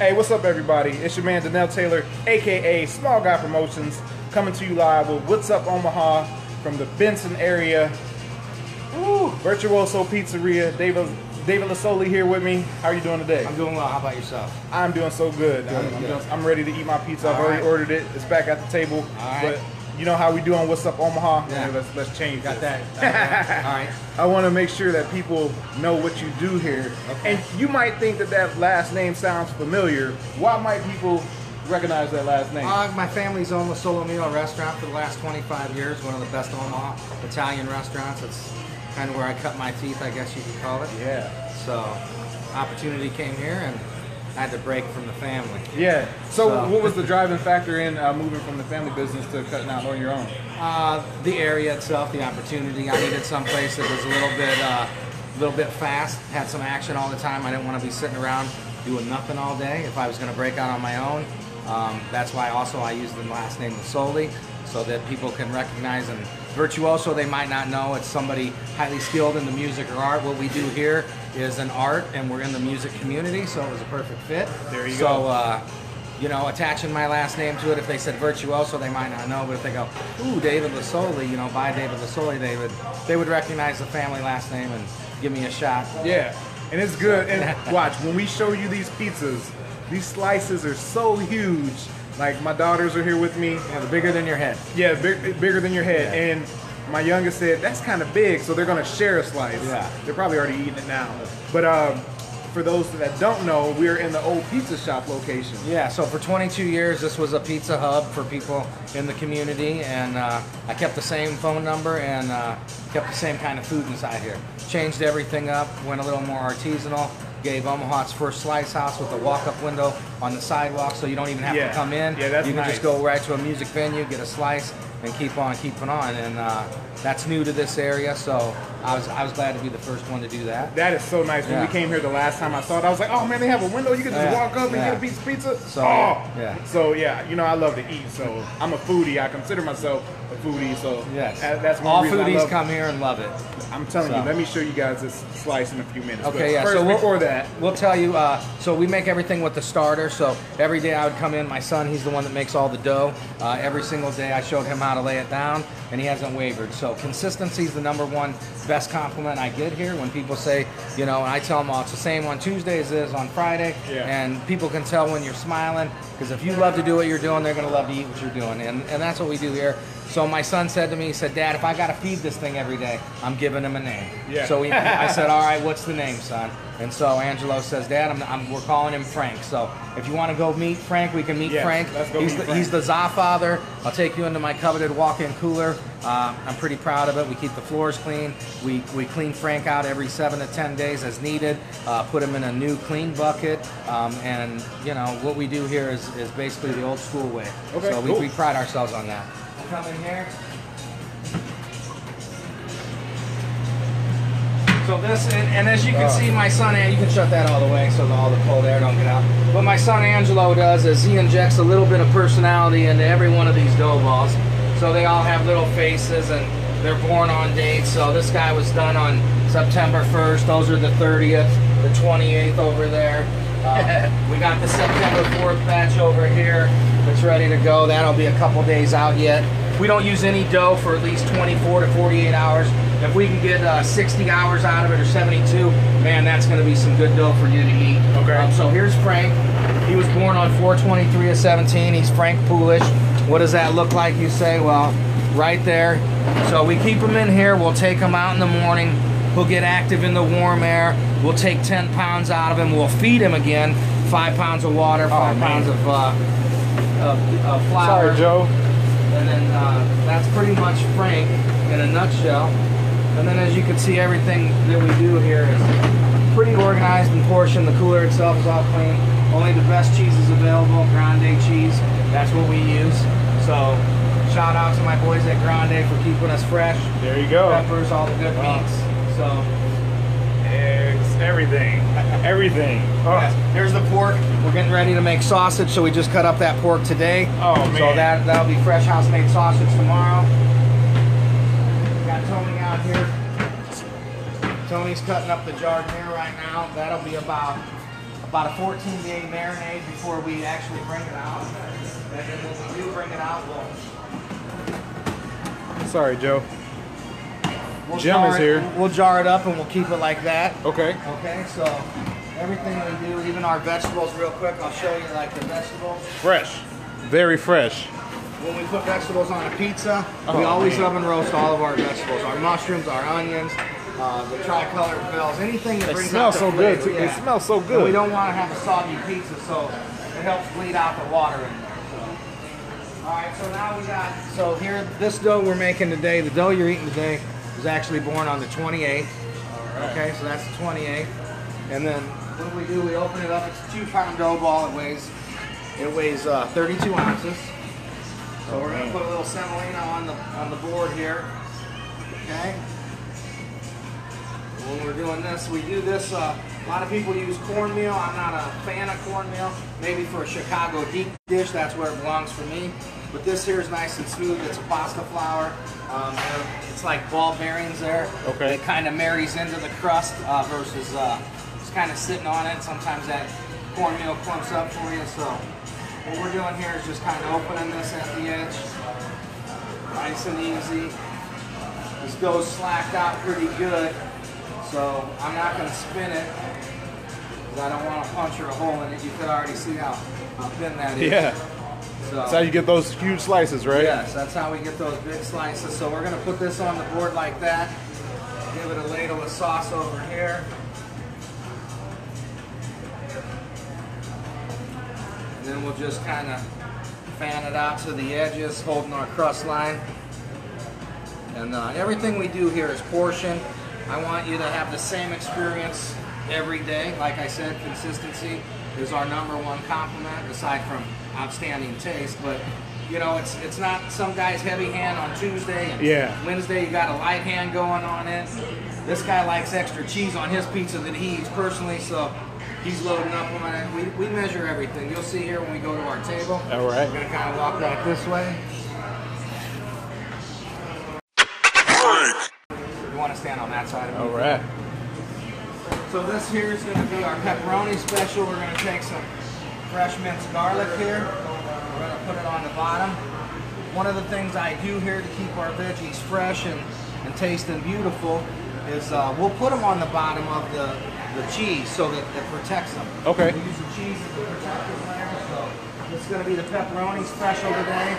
Hey, what's up, everybody? It's your man Danell Taylor, aka Small Guy Promotions, coming to you live with What's Up Omaha from the Benson area. Woo! Virtuoso Pizzeria. David David Lasoli here with me. How are you doing today? I'm doing well. How about yourself? I'm doing so good. I'm, I'm, good. I'm ready to eat my pizza. I've already right. ordered it. It's back at the table. All right. You know how we do on What's Up Omaha? Yeah. let's let's change Got this. that? All right. I want to make sure that people know what you do here. Okay. And you might think that that last name sounds familiar. Why might people recognize that last name? Uh, my family's owned the Solo Mio restaurant for the last 25 years. One of the best Omaha Italian restaurants. It's kind of where I cut my teeth, I guess you could call it. yeah. So, opportunity came here, and I had to break from the family. Yeah. So, So- what was the driving factor in uh, moving from the family business to cutting out on your own? Uh, the area itself, the opportunity. I needed someplace that was a little bit, uh, little bit fast, had some action all the time. I didn't want to be sitting around doing nothing all day. If I was going to break out on my own, um, that's why also I used the last name Solely, so that people can recognize and virtuoso. They might not know it's somebody highly skilled in the music or art. What we do here is an art, and we're in the music community, so it was a perfect fit. There you so, go. Uh, you know, attaching my last name to it. If they said virtuoso, they might not know. But if they go, ooh, David Lasoli, you know, by David Lasoli, David, they would recognize the family last name and give me a shot. Yeah. And it's good. And watch, when we show you these pizzas, these slices are so huge. Like, my daughters are here with me. Yeah, bigger than your head. Yeah, big, bigger than your head. Yeah. And my youngest said that's kind of big, so they're gonna share a slice. Yeah. They're probably already eating it now. But um, for those that don't know, we're in the old pizza shop location. Yeah, so for 22 years, this was a pizza hub for people in the community, and uh, I kept the same phone number and uh, kept the same kind of food inside here. Changed everything up, went a little more artisanal, gave Omaha its first slice house with a walk-up window on the sidewalk, so you don't even have Yeah. to come in. Yeah, that's you can nice. just go right to a music venue, get a slice, and keep on keeping on. And uh, that's new to this area, so I was I was glad to be the first one to do that. That is so nice. When Yeah. we came here the last time I saw it, I was like, oh man, they have a window. You can just Yeah. walk up and Yeah. get a piece of pizza. So, oh. yeah. So yeah, you know, I love to eat. So I'm a foodie. I consider myself a foodie. So Yes, that's all foodies come here and love it. I'm telling So. you. Let me show you guys this slice in a few minutes. Okay, But yeah. First, so we'll, before that, we'll tell you. Uh, so we make everything with the starter. So every day I would come in. My son, he's the one that makes all the dough. Uh, every single day I showed him how to lay it down, and he hasn't wavered. So consistency is the number one best compliment I get here. When people say, you know, and I tell them, all it's the same on Tuesday as it is on Friday, Yeah. and people can tell when you're smiling because if you love to do what you're doing, they're gonna love to eat what you're doing, and and that's what we do here. So my son said to me, he said, Dad, if I gotta feed this thing every day, I'm giving him a name. Yeah. So we, I said, all right, what's the name, son? And so Angelo says, Dad, I'm, I'm, we're calling him Frank. So if you want to go meet Frank, we can meet Yes, Frank. let's go he's, meet the, Frank. he's the za father. I'll take you into my coveted walk-in cooler. Uh, I'm pretty proud of it. We keep the floors clean. We, we clean Frank out every seven to ten days as needed. Uh, put him in a new clean bucket. Um, and you know what we do here is, is basically the old school way. Okay, so we, cool. we pride ourselves on that. Come in here. So this, and, and as you can Oh. see, my son, and you can shut that all the way so all the cold air don't get out. What my son Angelo does is he injects a little bit of personality into every one of these dough balls. So they all have little faces and they're born on dates. So this guy was done on September 1st. Those are the 30th, the 28th over there. Uh, we got the September 4th batch over here that's ready to go. That'll be a couple days out yet. We don't use any dough for at least 24 to 48 hours. If we can get uh, 60 hours out of it or 72, man, that's going to be some good dough for you to eat. Okay. Um, so here's Frank. He was born on 423 of 17. He's Frank Poolish. What does that look like, you say? Well, right there. So we keep him in here. We'll take him out in the morning. He'll get active in the warm air. We'll take 10 pounds out of him. We'll feed him again. Five pounds of water, five pounds of, uh, of, of flour. sorry, Joe. And then uh, that's pretty much Frank in a nutshell. And then as you can see, everything that we do here is pretty organized and portioned. The cooler itself is all clean. Only the best cheese is available, Grande cheese. That's what we use. So shout out to my boys at Grande for keeping us fresh. There you go. Peppers, all the good meats. So Eggs, everything, everything. Oh, yes, here's the pork. We're getting ready to make sausage, so we just cut up that pork today. Oh, man. So that that'll be fresh house made sausage tomorrow. Got Tony out here. Tony's cutting up the jardiniere right now. That'll be about about a 14 day marinade before we actually bring it out. And then when we do bring it out, we'll, Sorry, Joe. we'll Jim is it- here. We'll jar it up and we'll keep it like that. Okay. Okay, so everything we do, even our vegetables, real quick, I'll show you like the vegetables. Fresh. Very fresh. When we put vegetables on a pizza, we Oh, always man. oven roast all of our vegetables, our mushrooms, our onions, uh, the tricolored bells, anything that brings smell out the so good, flavor, too. They yeah. smell so And good. we don't want to have a soggy pizza, so it helps bleed out the water in there. So. All right, so now we got so here this dough we're making today. The dough you're eating today was actually born on the 28th. Okay, so that's the 28th. And then what do we do? We open it up. It's a two-pound dough ball. It weighs it weighs uh, 32 ounces. So we're gonna put a little semolina on the on the board here. Okay. When we're doing this, we do this. Uh, a lot of people use cornmeal. I'm not a fan of cornmeal. Maybe for a Chicago deep dish, that's where it belongs for me. But this here is nice and smooth. It's a pasta flour. Um, it's like ball bearings there. Okay. It kind of marries into the crust uh, versus uh, kind of sitting on it. Sometimes that cornmeal clumps up for you. So what we're doing here is just kind of opening this at the edge. Nice and easy. This dough's slacked out pretty good. So I'm not going to spin it because I don't want to puncture a hole in it. You could already see how, how thin that is. Yeah. So, That's how you get those huge slices, right? Yes, that's how we get those big slices. So we're going to put this on the board like that. Give it a ladle of sauce over here. Then we'll just kind of fan it out to the edges, holding our crust line. And uh, everything we do here is portion. I want you to have the same experience every day. Like I said, consistency is our number one compliment, aside from outstanding taste. But you know, it's it's not some guy's heavy hand on Tuesday and Yeah. Wednesday you got a light hand going on it. This guy likes extra cheese on his pizza that he eats personally, so he's loading up on it. We, we measure everything. You'll see here when we go to our table. All right. We're gonna kind of walk back this way. You want to stand on that side? All right. So this here is going to be our pepperoni special. We're going to take some fresh minced garlic here. We're going to put it on the bottom. One of the things I do here to keep our veggies fresh and, and tasting beautiful is uh, we'll put them on the bottom of the, the cheese so that it protects them. Okay. We use the cheese as a protective layer, so this is going to be the pepperoni special today.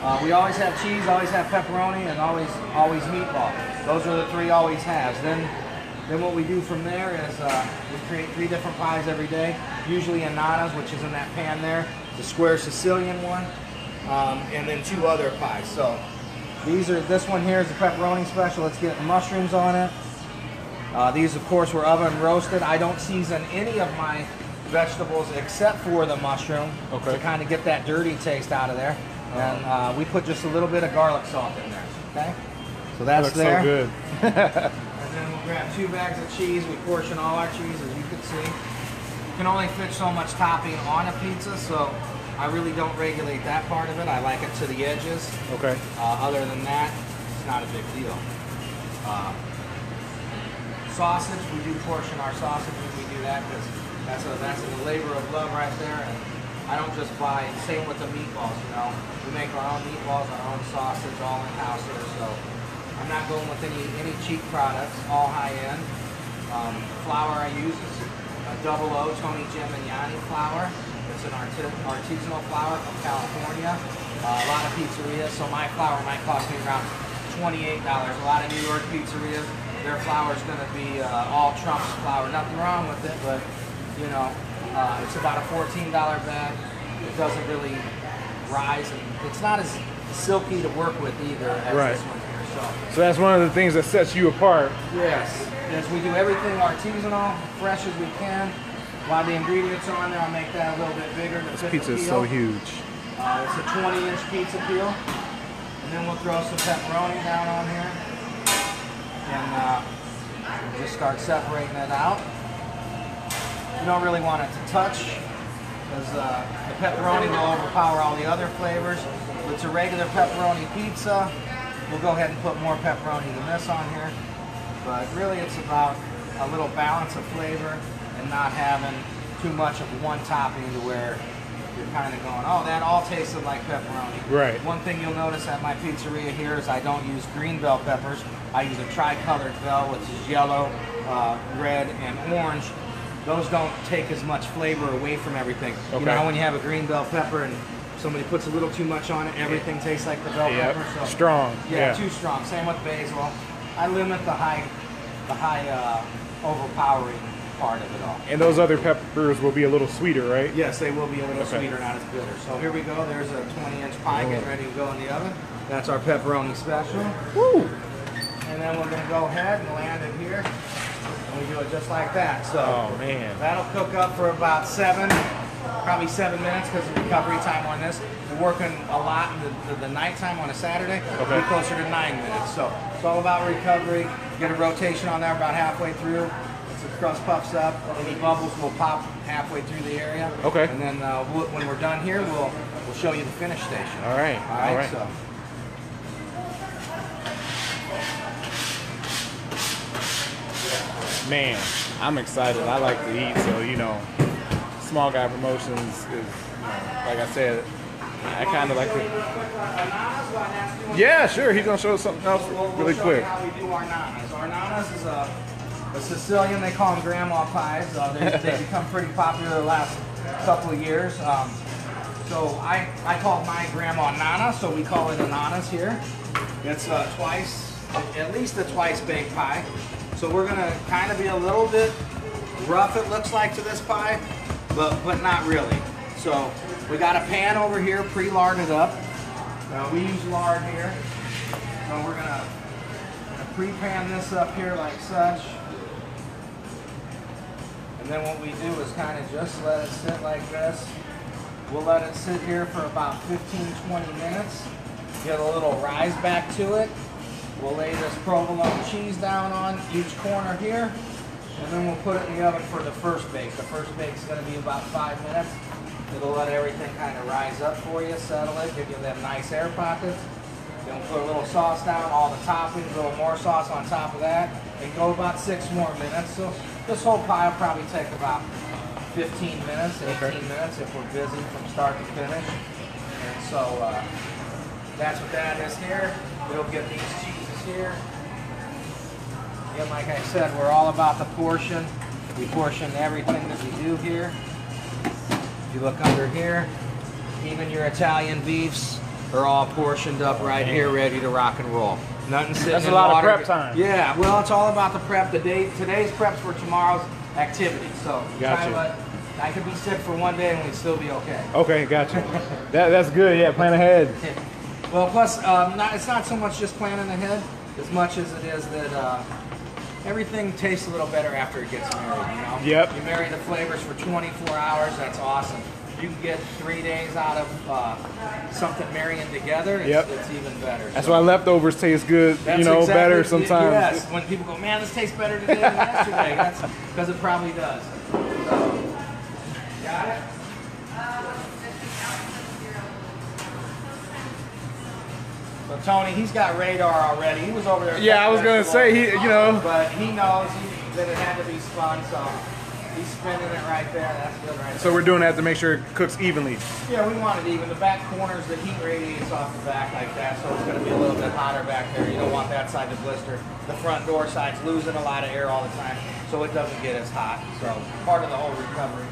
Uh, we always have cheese, always have pepperoni, and always always meatball. Those are the three always has. Then then what we do from there is uh, we create three different pies every day. Usually ananas, which is in that pan there, the square Sicilian one, um, and then two other pies. So these are this one here is the pepperoni special. Let's get mushrooms on it. Uh, these, of course, were oven roasted. I don't season any of my vegetables except for the mushroom Okay. to kind of get that dirty taste out of there. And uh, we put just a little bit of garlic salt in there. Okay, so that's there. so good. And then we'll grab two bags of cheese. We portion all our cheese, as you can see. You can only fit so much topping on a pizza, so I really don't regulate that part of it. I like it to the edges. Okay. Uh, other than that, it's not a big deal. Uh, sausage, we do portion our sausage when we do that because that's a that's a labor of love right there. And I don't just buy. Same with the meatballs, you know. We make our own meatballs, our own sausage, all in house here. So I'm not going with any any cheap products, all high end. Um, flour I use is a double O Tony Gemignani flour. It's an arti- artisanal flour from California. Uh, a lot of pizzerias, so my flour might cost me around $28. A lot of New York pizzerias, their flour is going to be uh, All Trumps flour. Nothing wrong with it, but you know, uh, it's about a $14 bag. It doesn't really rise, and it's not as silky to work with either as Right. this one here. So. So that's one of the things that sets you apart. Yes. Yes, we do everything artisanal, fresh as we can. A lot of the ingredients are on there. I'll make that a little bit bigger. This pizza is so huge. Uh, it's a 20 inch pizza peel. And then we'll throw some pepperoni down on here. And uh, just start separating it out. You don't really want it to touch because uh, the pepperoni will overpower all the other flavors. If it's a regular pepperoni pizza, we'll go ahead and put more pepperoni than this on here. But really it's about a little balance of flavor and not having too much of one topping to where you're kind of going, oh, that all tasted like pepperoni. Right. One thing you'll notice at my pizzeria here is I don't use green bell peppers. I use a tricolored bell, which is yellow, uh, red, and orange. Those don't take as much flavor away from everything. Okay. You know when you have a green bell pepper and somebody puts a little too much on it, everything tastes like the bell Yep. pepper. So Strong. yeah, Yeah. too strong. Same with basil. I limit the high, the high uh, overpowering part of it all. And those other peppers will be a little sweeter, right? Yes, they will be a little Okay. sweeter, not as bitter. So here we go. There's a 20-inch pie getting oh. ready to go in the oven. That's our pepperoni special. Woo! And then we're gonna go ahead and land it here. And we do it just like that. So Oh man. that'll cook up for about seven, probably seven minutes because of recovery time on this. We're working a lot in the, the, the nighttime on a Saturday. Okay. Be closer to nine minutes. So it's all about recovery. Get a rotation on there about halfway through. Crust puffs up, any bubbles will pop halfway through the area. Okay. And then uh, we'll, when we're done here, we'll we'll show you the finish station. All right. All right. All right. So. Man, I'm excited. I like to eat, so you know, small guy promotions is, you know, like I said, I kind of like to. Yeah, sure. He's gonna show us something else really quick. You how we do our nanas. Our nanas is a, a Sicilian. They call them grandma pies. Uh, they, they become pretty popular the last couple of years. Um, so I I call my grandma nana, so we call it a nanas here. It's uh, twice, at least a twice baked pie. So we're gonna kind of be a little bit rough. It looks like to this pie, but but not really. So we got a pan over here pre-larded up. Uh, we use lard here. So we're gonna, gonna pre-pan this up here like such. And then what we do is kind of just let it sit like this. We'll let it sit here for about 15, 20 minutes. Get a little rise back to it. We'll lay this provolone cheese down on each corner here. And then we'll put it in the oven for the first bake. The first bake's gonna be about five minutes. It'll let everything kind of rise up for you, settle it, give you them nice air pockets. Then we'll put a little sauce down, all the toppings, a little more sauce on top of that, and go about six more minutes. So this whole pie will probably take about 15 minutes, 18 Okay. minutes if we're busy from start to finish. And so uh, that's what that is here. We'll get these cheeses here. Again, like I said, we're all about the portion. We portion everything that we do here. If you look under here, even your Italian beefs are all portioned up right here, ready to rock and roll. Nothing sitting That's a lot of prep time. Yeah, well, it's all about the prep. The day, today's preps for tomorrow's activity. So Gotcha. I could be sick for one day and we'd still be okay. Okay, gotcha. that that's good. Yeah, plan ahead. Well, plus, um, not, it's not so much just planning ahead as much as it is that uh, everything tastes a little better after it gets married. You know. Yep. You marry the flavors for 24 hours. That's awesome. You can get three days out of uh, something marrying together. It's, Yep. it's even better. That's So why leftovers taste good. you know, exactly- better sometimes. Yes. When people go, man, this tastes better today than yesterday. That's because it probably does. So, got it. So Tony, he's got radar already. He was over there. Yeah, I was gonna say, he- you know. but he knows he, that it had to be spun, so he's spinning it right there. That's good, right So we're doing that to make sure it cooks evenly. Yeah, we want it even. The back corners, the heat radiates off the back like that, so it's going to be a little bit hotter back there. You don't want that side to blister. The front door side's losing a lot of air all the time, so it doesn't get as hot. So part of the whole recovery.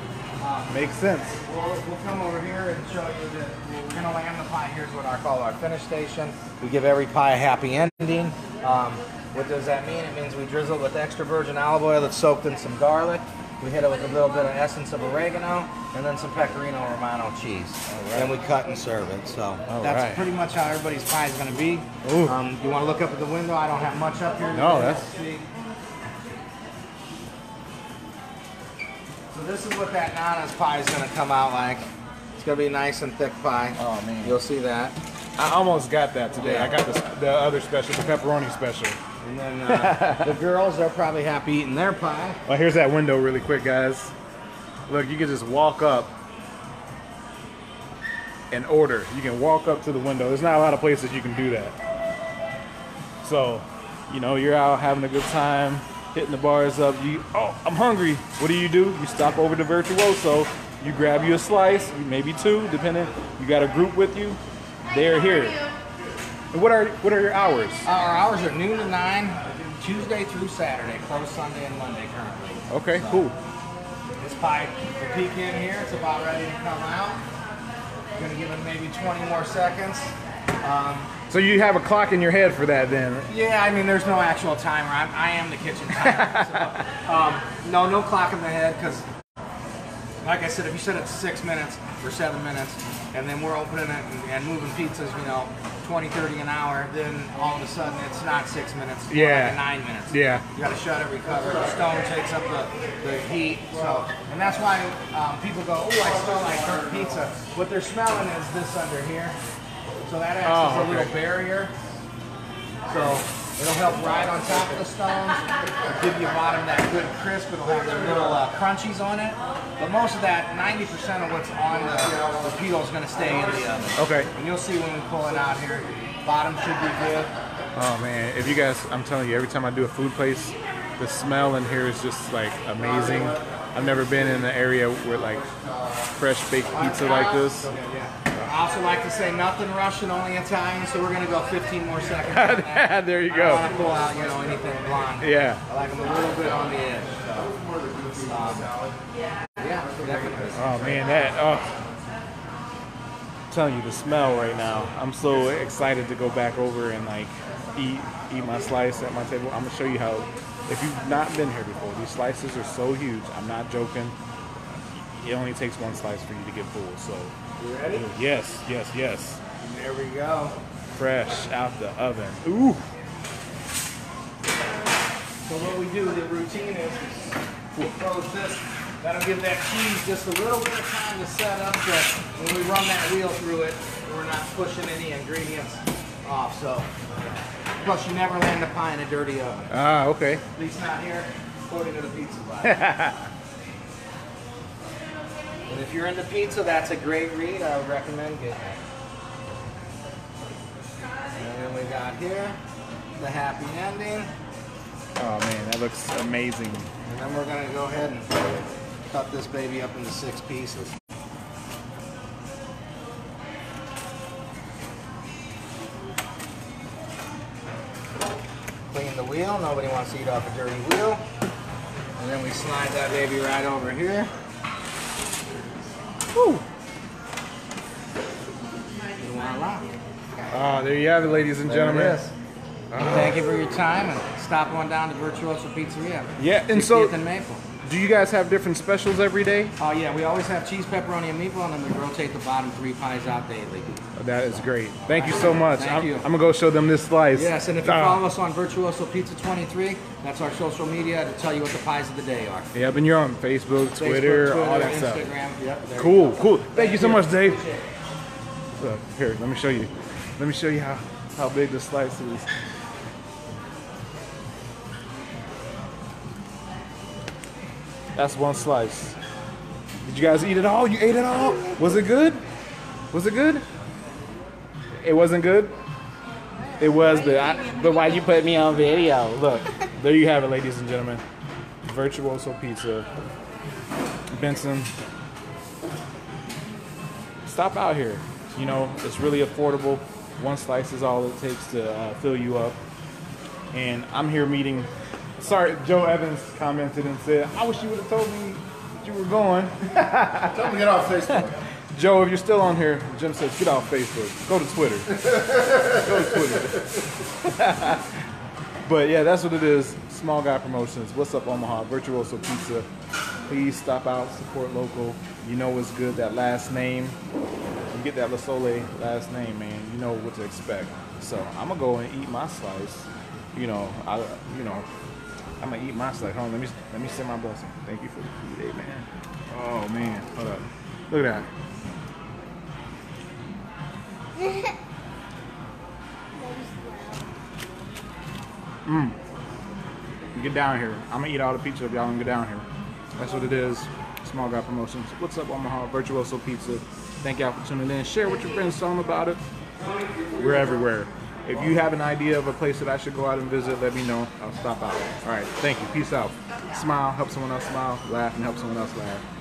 Um, Makes sense. We'll, we'll come over here and show you that we're gonna land the pie. Here's what I call our finish station. We give every pie a happy ending. Um, what does that mean? It means we drizzle it with extra virgin olive oil that's soaked in some garlic. We hit it with a little bit of essence of oregano and then some pecorino romano cheese. Then we cut and serve it. So All that's right. pretty much how everybody's pie is gonna be. Ooh. Um, you want to look up at the window? I don't have much up here. No, that's-. So this is what that Nana's pie is gonna come out like. It's gonna be nice and thick pie. Oh, man. You'll see that. I almost got that today. I got the, the other special, the pepperoni special. And then uh, the girls are probably happy eating their pie. Well, here's that window really quick, guys. Look, you can just walk up and order. You can walk up to the window. There's not a lot of places you can do that. So, you know, you're out having a good time, hitting the bars up. You, oh, I'm hungry. What do you do? You stop over to Virtuoso. You grab you a slice, maybe two, depending. You got a group with you. They're here. And what are what are your hours? Our hours are noon to nine, Tuesday through Saturday, closed Sunday and Monday currently. Okay, cool. This pie will peek in here. It's about ready to come out. I'm Gonna give it maybe 20 more seconds. Um, So you have a clock in your head for that then? yeah, I mean, there's no actual timer. I'm, I am the kitchen timer. so, um, no, no clock in the head because, like I said, if you set it to six minutes or seven minutes, and then we're opening it and, and moving pizzas, you know, 20, 30 an hour, then all of a sudden it's not six minutes, it's Yeah. like nine minutes. Yeah. You got to shut every cover. The stone takes up the, the heat. So, and that's why um, people go, "Oh, I smell like burnt pizza." What they're smelling is this under here. So that acts Oh, as a okay. little barrier. So it'll help ride on top of the stones, give your bottom that good crisp. It'll have the little uh, crunchies on it. But most of that, 90% of what's on the, the peel is going to stay in the oven. Okay. And you'll see when we pull it out here. Bottom should be good. Oh man, if you guys, I'm telling you, every time I do a food place, the smell in here is just like amazing. I've never been in an area where like fresh baked pizza like this. I also like to say nothing Russian, only Italian, so we're gonna go 15 more seconds. on there you go. I don't go. want to pull out, you know, anything blonde. Yeah. I like them a little bit on the edge. So, um, yeah, definitely. Oh man, that oh. I'm telling you the smell right now. I'm so excited to go back over and like eat eat my slice at my table. I'm gonna show you how. If you've not been here before, these slices are so huge. I'm not joking. It only takes one slice for you to get full. So You ready? yes, yes, yes. There we go. Fresh out the oven. Ooh. So what we do, the routine is we close this. That'll give that cheese just a little bit of time to set up so when we run that wheel through it, we're not pushing any ingredients off. So, plus you never land a pie in a dirty oven. Ah, okay. At least not here, according to the pizza box. and if you're into pizza, that's a great read. I would recommend getting it. And then we got here the happy ending. Oh man, that looks amazing. And then we're gonna go ahead and cut this baby up into six pieces. The wheel, nobody wants to eat off a dirty wheel. And then we slide that baby right over here. Voila. Ah, there you have it, ladies and There gentlemen. Thank you for your time and stop on down to Virtuoso Pizzeria. Yeah, and so 60th and Maple. Do you guys have different specials every day? Oh yeah, we always have cheese, pepperoni, and meatball, and then we rotate the bottom three pies out daily. That is great. Thank you so much. Thank I'm, you. I'm gonna go show them this slice. Yes, and if you Ah. follow us on Virtuoso Pizza 23, that's our social media to tell you what the pies of the day are. Yep, and you're on Facebook, Facebook, Twitter, all that Instagram. stuff. Yep, Cool, cool. Thank you so much, Dave. So, here, let me show you. Let me show you how, how big the slice is. That's one slice. Did you guys eat it all? You ate it all? Was it good? Was it good? It wasn't good? It was, but I, but why you put me on video? Look, there you have it, ladies and gentlemen. Virtuoso Pizza. Benson. Stop out here. You know, it's really affordable. One slice is all it takes to uh, fill you up. And I'm here meeting. Sorry, Joe Evans commented and said, I wish you would have told me that you were going. Tell to get off Facebook. Joe, if you're still on here, Jim says, get off Facebook. Go to Twitter. Go to Twitter. but yeah, that's what it is. Small Guy Promotions. What's up, Omaha? Virtuoso Pizza. Please stop out, support local. You know what's good. That last name. You get that Lasole last name, man. You know what to expect. So I'm gonna go and eat my slice. You know, I, you know, I'm gonna eat my slice. Hold on, let me let me send my blessing. Thank you for the food, amen. Oh man, hold up. Look at that. You mm. get down here. I'm gonna eat all the pizza if y'all can get down here. That's what it is. Small guy promotions. What's up, Omaha? Virtuoso Pizza. Thank y'all for tuning in. Share with your friends. Tell them about it. We're everywhere. If you have an idea of a place that I should go out and visit, let me know. I'll stop out. All right. Thank you. Peace out. Smile, help someone else smile. Laugh and help someone else laugh.